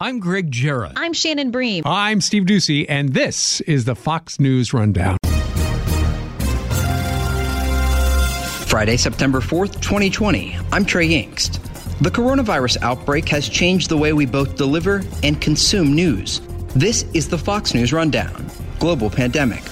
I'm Gregg Jarrett. I'm Shannon Bream. I'm Steve Doocy, and this is the Fox News Rundown. Friday, September 4th, 2020. I'm Trey Yingst. The coronavirus outbreak has changed the way we both deliver and consume news. This is the Fox News Rundown Global Pandemic.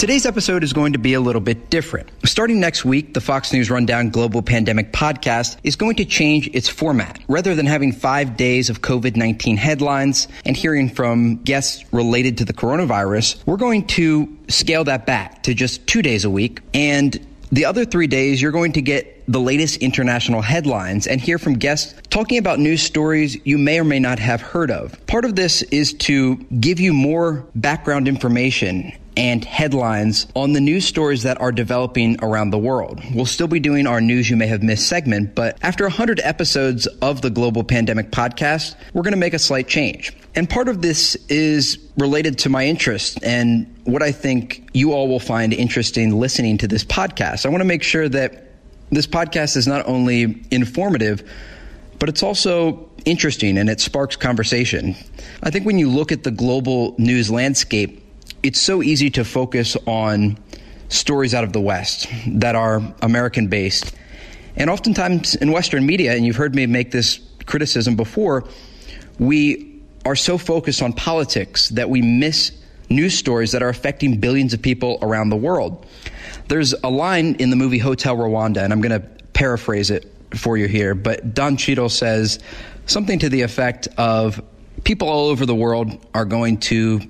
Today's episode is going to be a little bit different. Starting next week, the Fox News Rundown Global Pandemic podcast is going to change its format. Rather than having five days of COVID 19 headlines and hearing from guests related to the coronavirus, we're going to scale that back to just two days a week. And the other three days, you're going to get the latest international headlines and hear from guests talking about news stories you may or may not have heard of. Part of this is to give you more background information and headlines on the news stories that are developing around the world. We'll still be doing our news you may have missed segment, but after 100 episodes of the Global Pandemic podcast, we're going to make a slight change. And part of this is related to my interest and what I think you all will find interesting listening to this podcast. I want to make sure that this podcast is not only informative, but it's also interesting and it sparks conversation. I think when you look at the global news landscape, it's so easy to focus on stories out of the West that are American based. And oftentimes in Western media, and you've heard me make this criticism before, we are so focused on politics that we miss news stories that are affecting billions of people around the world. There's a line in the movie Hotel Rwanda, and I'm going to paraphrase it for you here, but Don Cheadle says something to the effect of people all over the world are going to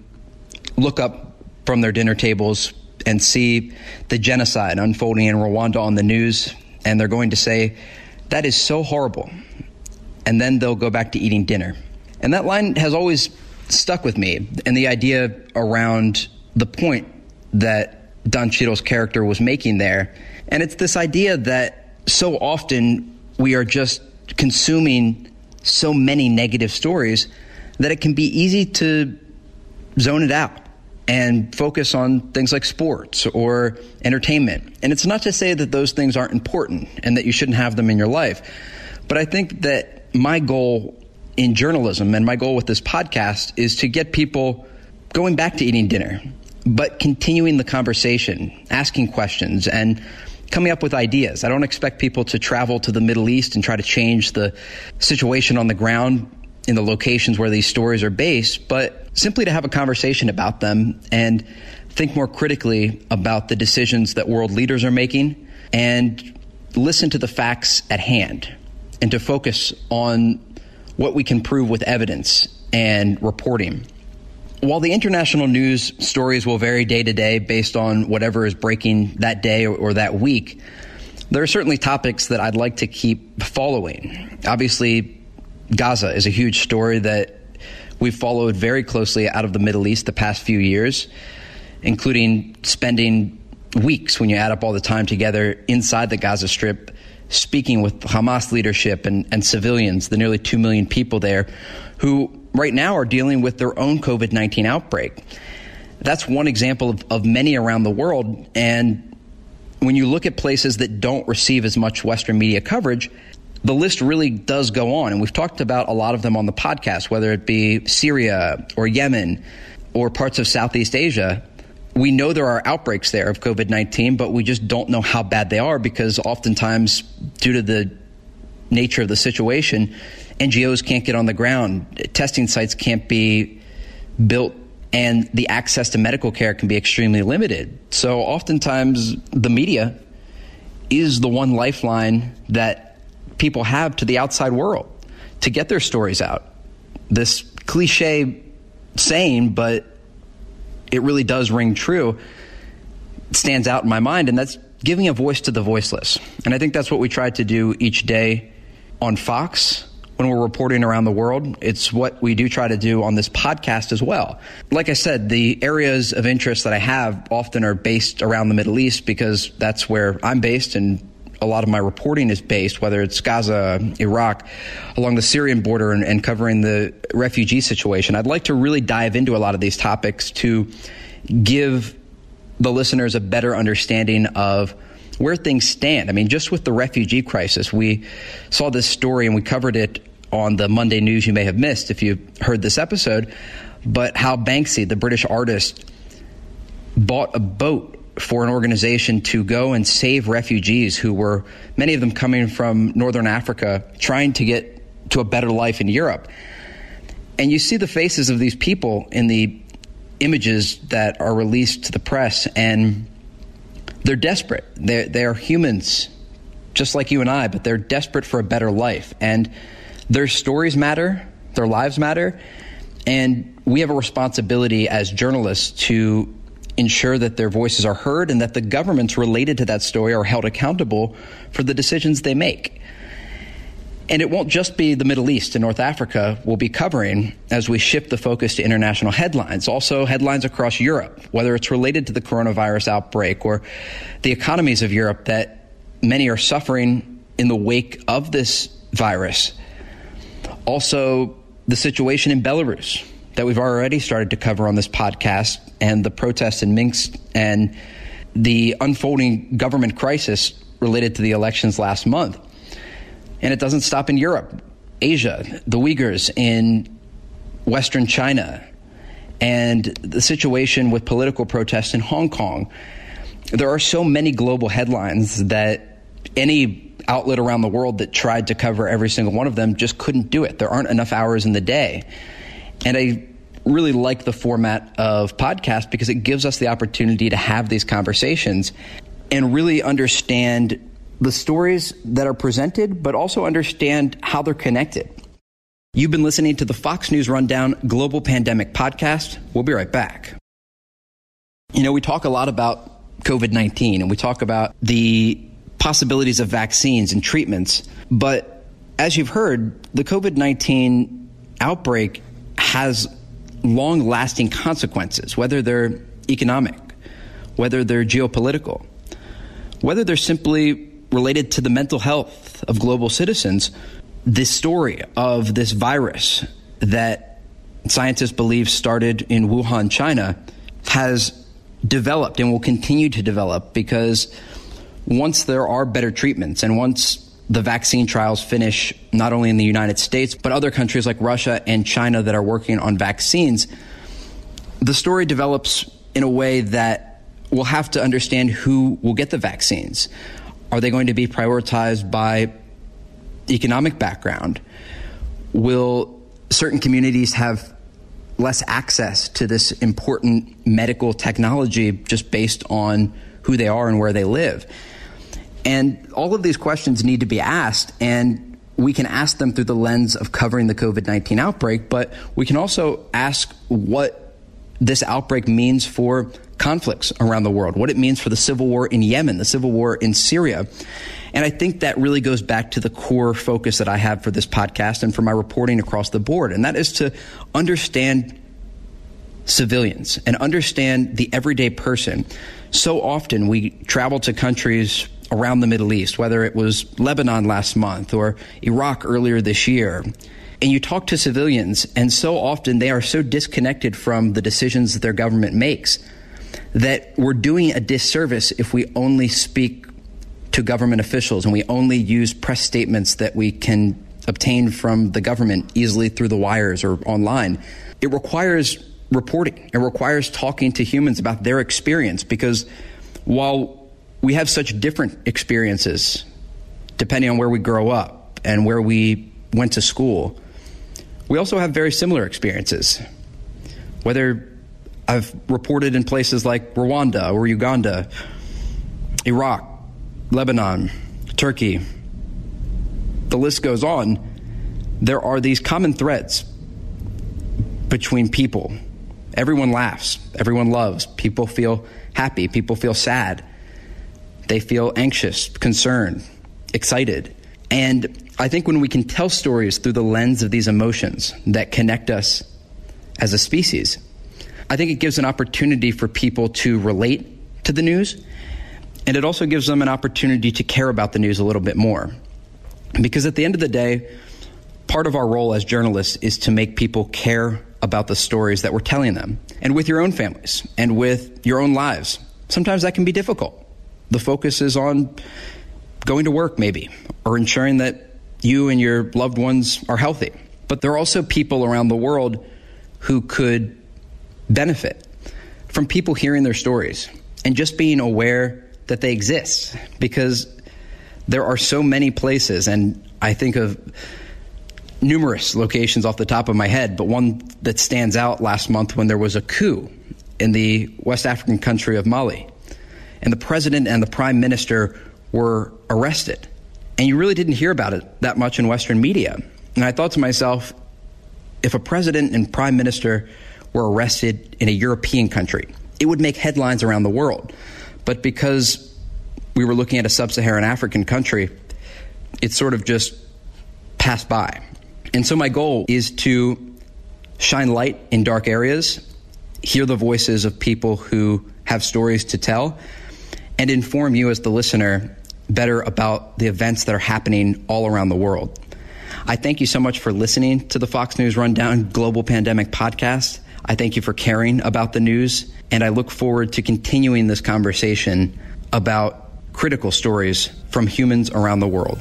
look up from their dinner tables and see the genocide unfolding in Rwanda on the news, and they're going to say, That is so horrible. And then they'll go back to eating dinner. And that line has always stuck with me, and the idea around the point that Don Cheadle's character was making there. And it's this idea that so often we are just consuming so many negative stories that it can be easy to zone it out and focus on things like sports or entertainment. And it's not to say that those things aren't important and that you shouldn't have them in your life. But I think that my goal in journalism and my goal with this podcast is to get people going back to eating dinner, but continuing the conversation, asking questions, and coming up with ideas. I don't expect people to travel to the Middle East and try to change the situation on the ground in the locations where these stories are based, but simply to have a conversation about them and think more critically about the decisions that world leaders are making and listen to the facts at hand and to focus on what we can prove with evidence and reporting. While the international news stories will vary day to day based on whatever is breaking that day or, that week, there are certainly topics that I'd like to keep following. Obviously, Gaza is a huge story that we've followed very closely out of the Middle East the past few years, including spending weeks when you add up all the time together inside the Gaza Strip, speaking with Hamas leadership and, and civilians, the nearly 2 million people there, who right now are dealing with their own COVID 19 outbreak. That's one example of, of many around the world. And when you look at places that don't receive as much Western media coverage, the list really does go on. And we've talked about a lot of them on the podcast, whether it be Syria or Yemen or parts of Southeast Asia. We know there are outbreaks there of COVID 19, but we just don't know how bad they are because oftentimes, due to the nature of the situation, NGOs can't get on the ground, testing sites can't be built, and the access to medical care can be extremely limited. So, oftentimes, the media is the one lifeline that people have to the outside world to get their stories out. This cliche saying, but it really does ring true, stands out in my mind, and that's giving a voice to the voiceless. And I think that's what we try to do each day on Fox when we're reporting around the world. It's what we do try to do on this podcast as well. Like I said, the areas of interest that I have often are based around the Middle East because that's where I'm based and a lot of my reporting is based, whether it's Gaza, Iraq, along the Syrian border, and, and, covering the refugee situation. I'd like to really dive into a lot of these topics to give the listeners a better understanding of where things stand. I mean, just with the refugee crisis, we saw this story and we covered it on the Monday news you may have missed if you heard this episode, but how Banksy, the British artist, bought a boat for an organization to go and save refugees who were, many of them coming from northern Africa, trying to get to a better life in Europe. And you see the faces of these people in the images that are released to the press, and they're desperate. They're, they're humans, just like you and I, but they're desperate for a better life. And their stories matter, their lives matter, and we have a responsibility as journalists to ensure that their voices are heard and that the governments related to that story are held accountable for the decisions they make. And it won't just be the Middle East and North Africa we'll be covering as we shift the focus to international headlines. Also, headlines across Europe, whether it's related to the coronavirus outbreak or the economies of Europe that many are suffering in the wake of this virus. Also, the situation in Belarus that we've already started to cover on this podcast, and the protests in Minsk and the unfolding government crisis related to the elections last month. And it doesn't stop in Europe, Asia, the Uyghurs in Western China, and the situation with political protests in Hong Kong. There are so many global headlines that any outlet around the world that tried to cover every single one of them just couldn't do it. There aren't enough hours in the day. And I really like the format of podcast because it gives us the opportunity to have these conversations and really understand the stories that are presented, but also understand how they're connected. You've been listening to the Fox News Rundown Global Pandemic Podcast. We'll be right back. You know, we talk a lot about COVID 19 and we talk about the possibilities of vaccines and treatments, but as you've heard, the COVID 19 outbreak has long lasting consequences, whether they're economic, whether they're geopolitical, whether they're simply related to the mental health of global citizens, this story of this virus that scientists believe started in Wuhan, China, has developed and will continue to develop because once there are better treatments and once the vaccine trials finish, not only in the United States, but other countries like Russia and China that are working on vaccines, the story develops in a way that we'll have to understand who will get the vaccines. Are they going to be prioritized by economic background? Will certain communities have less access to this important medical technology just based on who they are and where they live? And all of these questions need to be asked, and we can ask them through the lens of covering the COVID 19 outbreak, but we can also ask what this outbreak means for conflicts around the world, what it means for the civil war in Yemen, the civil war in Syria. And I think that really goes back to the core focus that I have for this podcast and for my reporting across the board, and that is to understand civilians and understand the everyday person. So often we travel to countries around the Middle East, whether it was Lebanon last month or Iraq earlier this year, and you talk to civilians, and so often they are so disconnected from the decisions that their government makes that we're doing a disservice if we only speak to government officials and we only use press statements that we can obtain from the government easily through the wires or online. It requires reporting. It requires talking to humans about their experience because while we have such different experiences depending on where we grow up and where we went to school, we also have very similar experiences. Whether I've reported in places like Rwanda or Uganda, Iraq, Lebanon, Turkey. The list goes on. There are these common threads between people. Everyone laughs, everyone loves, people feel happy, people feel sad, they feel anxious, concerned, excited. And I think when we can tell stories through the lens of these emotions that connect us as a species, I think it gives an opportunity for people to relate to the news, and it also gives them an opportunity to care about the news a little bit more. Because at the end of the day, part of our role as journalists is to make people care about the stories that we're telling them, and with your own families and with your own lives. Sometimes that can be difficult. The focus is on going to work, maybe, or ensuring that you and your loved ones are healthy. But there are also people around the world who could benefit from people hearing their stories and just being aware that they exist because there are so many places, and I think of numerous locations off the top of my head, but one that stands out last month when there was a coup in the West African country of Mali. And the president and the prime minister were arrested. And you really didn't hear about it that much in Western media. And I thought to myself, if a president and prime minister were arrested in a European country, it would make headlines around the world. But because we were looking at a sub Saharan African country, it sort of just passed by. And so my goal is to shine light in dark areas, hear the voices of people who have stories to tell, and inform you as the listener better about the events that are happening all around the world. I thank you so much for listening to the Fox News Rundown Global Pandemic Podcast. I thank you for caring about the news, and I look forward to continuing this conversation about critical stories from humans around the world.